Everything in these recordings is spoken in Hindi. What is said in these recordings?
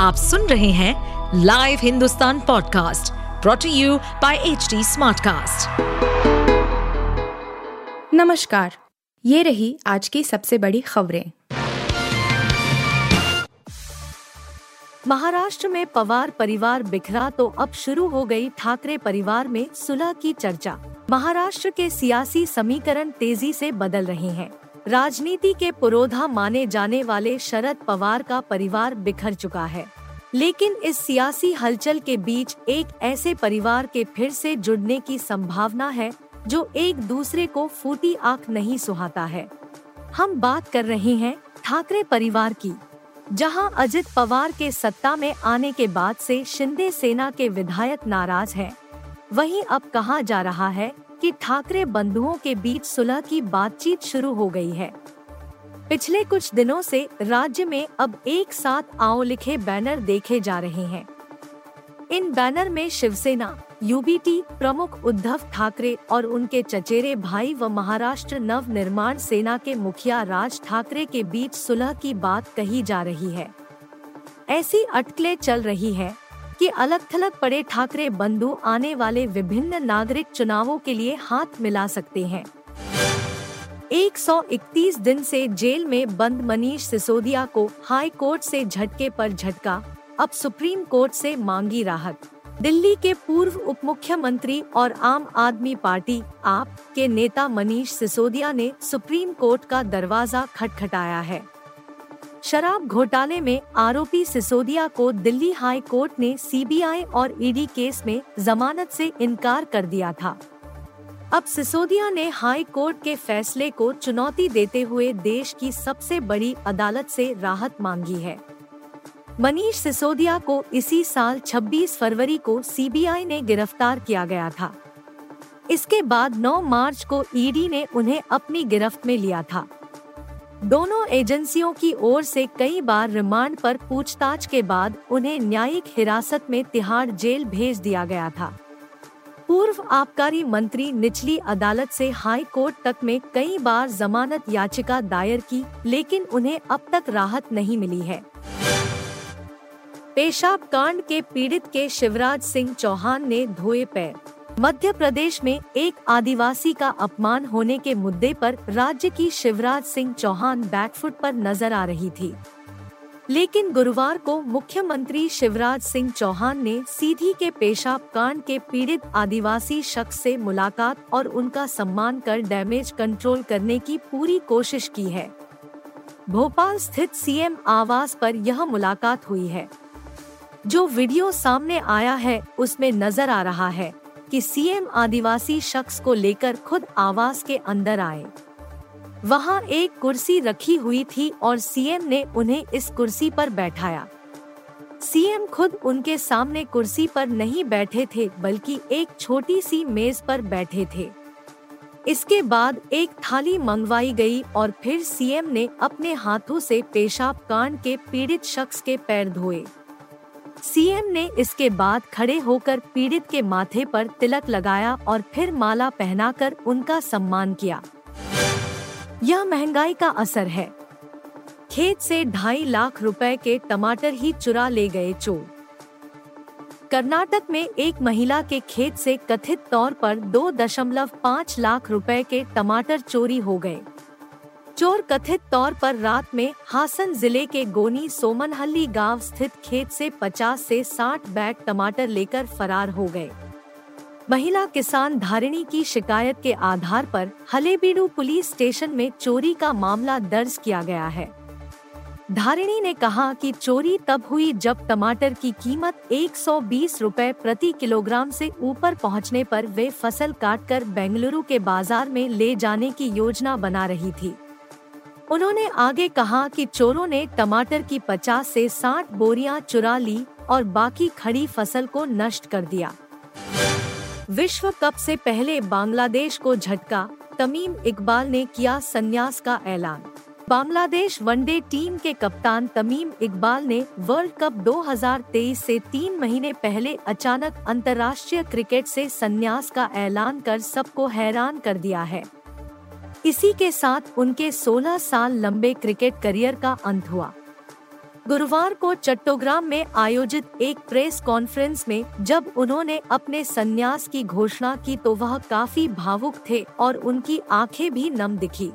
आप सुन रहे हैं live Hindustan podcast brought to you by H Smartcast. नमस्कार, ये रही आज की सबसे बड़ी खबरें। महाराष्ट्र में पवार परिवार बिखरा तो अब शुरू हो गई ठाकरे परिवार में सुलह की चर्चा। महाराष्ट्र के सियासी समीकरण तेज़ी से बदल रहे हैं। राजनीति के पुरोधा माने जाने वाले शरद पवार का परिवार बिखर चुका है। लेकिन इस सियासी हलचल के बीच एक ऐसे परिवार के फिर से जुड़ने की संभावना है जो एक दूसरे को फूटी आँख नहीं सुहाता है। हम बात कर रहे हैं ठाकरे परिवार की जहाँ अजित पवार के सत्ता में आने के बाद से शिंदे सेना के विधायक नाराज़ हैं, वहीं अब कहा जा रहा है कि ठाकरे बंधुओं के बीच सुलह की बातचीत शुरू हो गई है। पिछले कुछ दिनों से राज्य में अब एक साथ आओ लिखे बैनर देखे जा रहे हैं। इन बैनर में शिवसेना यूबीटी प्रमुख उद्धव ठाकरे और उनके चचेरे भाई व महाराष्ट्र नव निर्माण सेना के मुखिया राज ठाकरे के बीच सुलह की बात कही जा रही है। ऐसी अटकलें चल रही है। कि अलग थलग पड़े ठाकरे बंधु आने वाले विभिन्न नागरिक चुनावों के लिए हाथ मिला सकते हैं। 131 दिन से जेल में बंद मनीष सिसोदिया को हाई कोर्ट से झटके पर झटका, अब सुप्रीम कोर्ट से मांगी राहत। दिल्ली के पूर्व उप मुख्यमंत्री और आम आदमी पार्टी, आप, के नेता मनीष सिसोदिया ने सुप्रीम कोर्ट का दरवाज़ा खटखटाया है। शराब घोटाले में आरोपी सिसोदिया को दिल्ली हाई कोर्ट ने सीबीआई और ईडी केस में जमानत से इनकार कर दिया था। अब सिसोदिया ने हाई कोर्ट के फैसले को चुनौती देते हुए देश की सबसे बड़ी अदालत से राहत मांगी है। मनीष सिसोदिया को इसी साल 26 फरवरी को सीबीआई ने गिरफ़्तार किया गया था। इसके बाद 9 मार्च को ईडी ने उन्हें अपनी गिरफ्त में लिया था। दोनों एजेंसियों की ओर से कई बार रिमांड पर पूछताछ के बाद उन्हें न्यायिक हिरासत में तिहाड़ जेल भेज दिया गया था। पूर्व आबकारी मंत्री निचली अदालत से हाई कोर्ट तक में कई बार जमानत याचिका दायर की, लेकिन उन्हें अब तक राहत नहीं मिली है। पेशाब कांड के पीड़ित के शिवराज सिंह चौहान ने धोए पैर। मध्य प्रदेश में एक आदिवासी का अपमान होने के मुद्दे पर राज्य की शिवराज सिंह चौहान बैकफुट पर नज़र आ रही थी। लेकिन गुरुवार को मुख्यमंत्री शिवराज सिंह चौहान ने सीधी के पेशाब कांड के पीड़ित आदिवासी शख्स से मुलाकात और उनका सम्मान कर डैमेज कंट्रोल करने की पूरी कोशिश की है। भोपाल स्थित सीएम आवास पर यह मुलाकात हुई है। जो वीडियो सामने आया है, उसमें नज़र आ रहा है। कि सीएम आदिवासी शख्स को लेकर खुद आवास के अंदर आए। वहाँ एक कुर्सी रखी हुई थी और सीएम ने उन्हें इस कुर्सी पर बैठाया। सीएम खुद उनके सामने कुर्सी पर नहीं बैठे थे, बल्कि एक छोटी सी मेज पर बैठे थे। इसके बाद एक थाली मंगवाई गई और फिर सीएम ने अपने हाथों से पेशाब कांड के पीड़ित शख्स के पैर धोए। सीएम ने इसके बाद खड़े होकर पीड़ित के माथे पर तिलक लगाया और फिर माला पहनाकर उनका सम्मान किया। यह महँगाई का असर है। खेत से ढाई लाख रुपए के टमाटर ही चुरा ले गए चोर। कर्नाटक में एक महिला के खेत से कथित तौर पर दो दशमलव पाँच लाख रुपए के टमाटर चोरी हो गए। चोर कथित तौर पर रात में हासन ज़िले के गोनी सोमनहल्ली गाँव स्थित खेत से 50 से 60 बैग टमाटर लेकर फरार हो गए। महिला किसान धारिणी की शिकायत के आधार पर हलेबीडू पुलिस स्टेशन में चोरी का मामला दर्ज किया गया है। धारिणी ने कहा कि चोरी तब हुई जब टमाटर की कीमत 120 रुपए प्रति किलोग्राम से ऊपर पहुँचने पर वे फ़सल काटकर बेंगलुरु के बाज़ार में ले जाने की योजना बना रही थी। उन्होंने आगे कहा कि चोरों ने टमाटर की 50 से 60 बोरियाँ चुरा ली और बाकी खड़ी फ़सल को नष्ट कर दिया। विश्व कप से पहले बांग्लादेश को झटका, तमीम इकबाल ने किया संन्यास का ऐलान। बांग्लादेश वनडे टीम के कप्तान तमीम इकबाल ने वर्ल्ड कप 2023 से तीन महीने पहले अचानक अंतर्राष्ट्रीय क्रिकेट से संन्यास का ऐलान कर सबको हैरान कर दिया है। इसी के साथ उनके 16 साल लंबे क्रिकेट करियर का अंत हुआ। गुरुवार को चट्टोग्राम में आयोजित एक प्रेस कॉन्फ्रेंस में जब उन्होंने अपने संन्यास की घोषणा की तो वह काफ़ी भावुक थे और उनकी आँखें भी नम दिखी।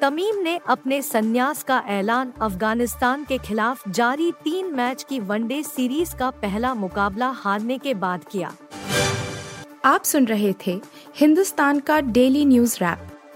तमीम ने अपने संन्यास का ऐलान अफ़गानिस्तान के खिलाफ जारी तीन मैच की वनडे सीरीज़ का पहला मुकाबला हारने के बाद किया। आप सुन रहे थे हिंदुस्तान का डेली न्यूज़ रैप।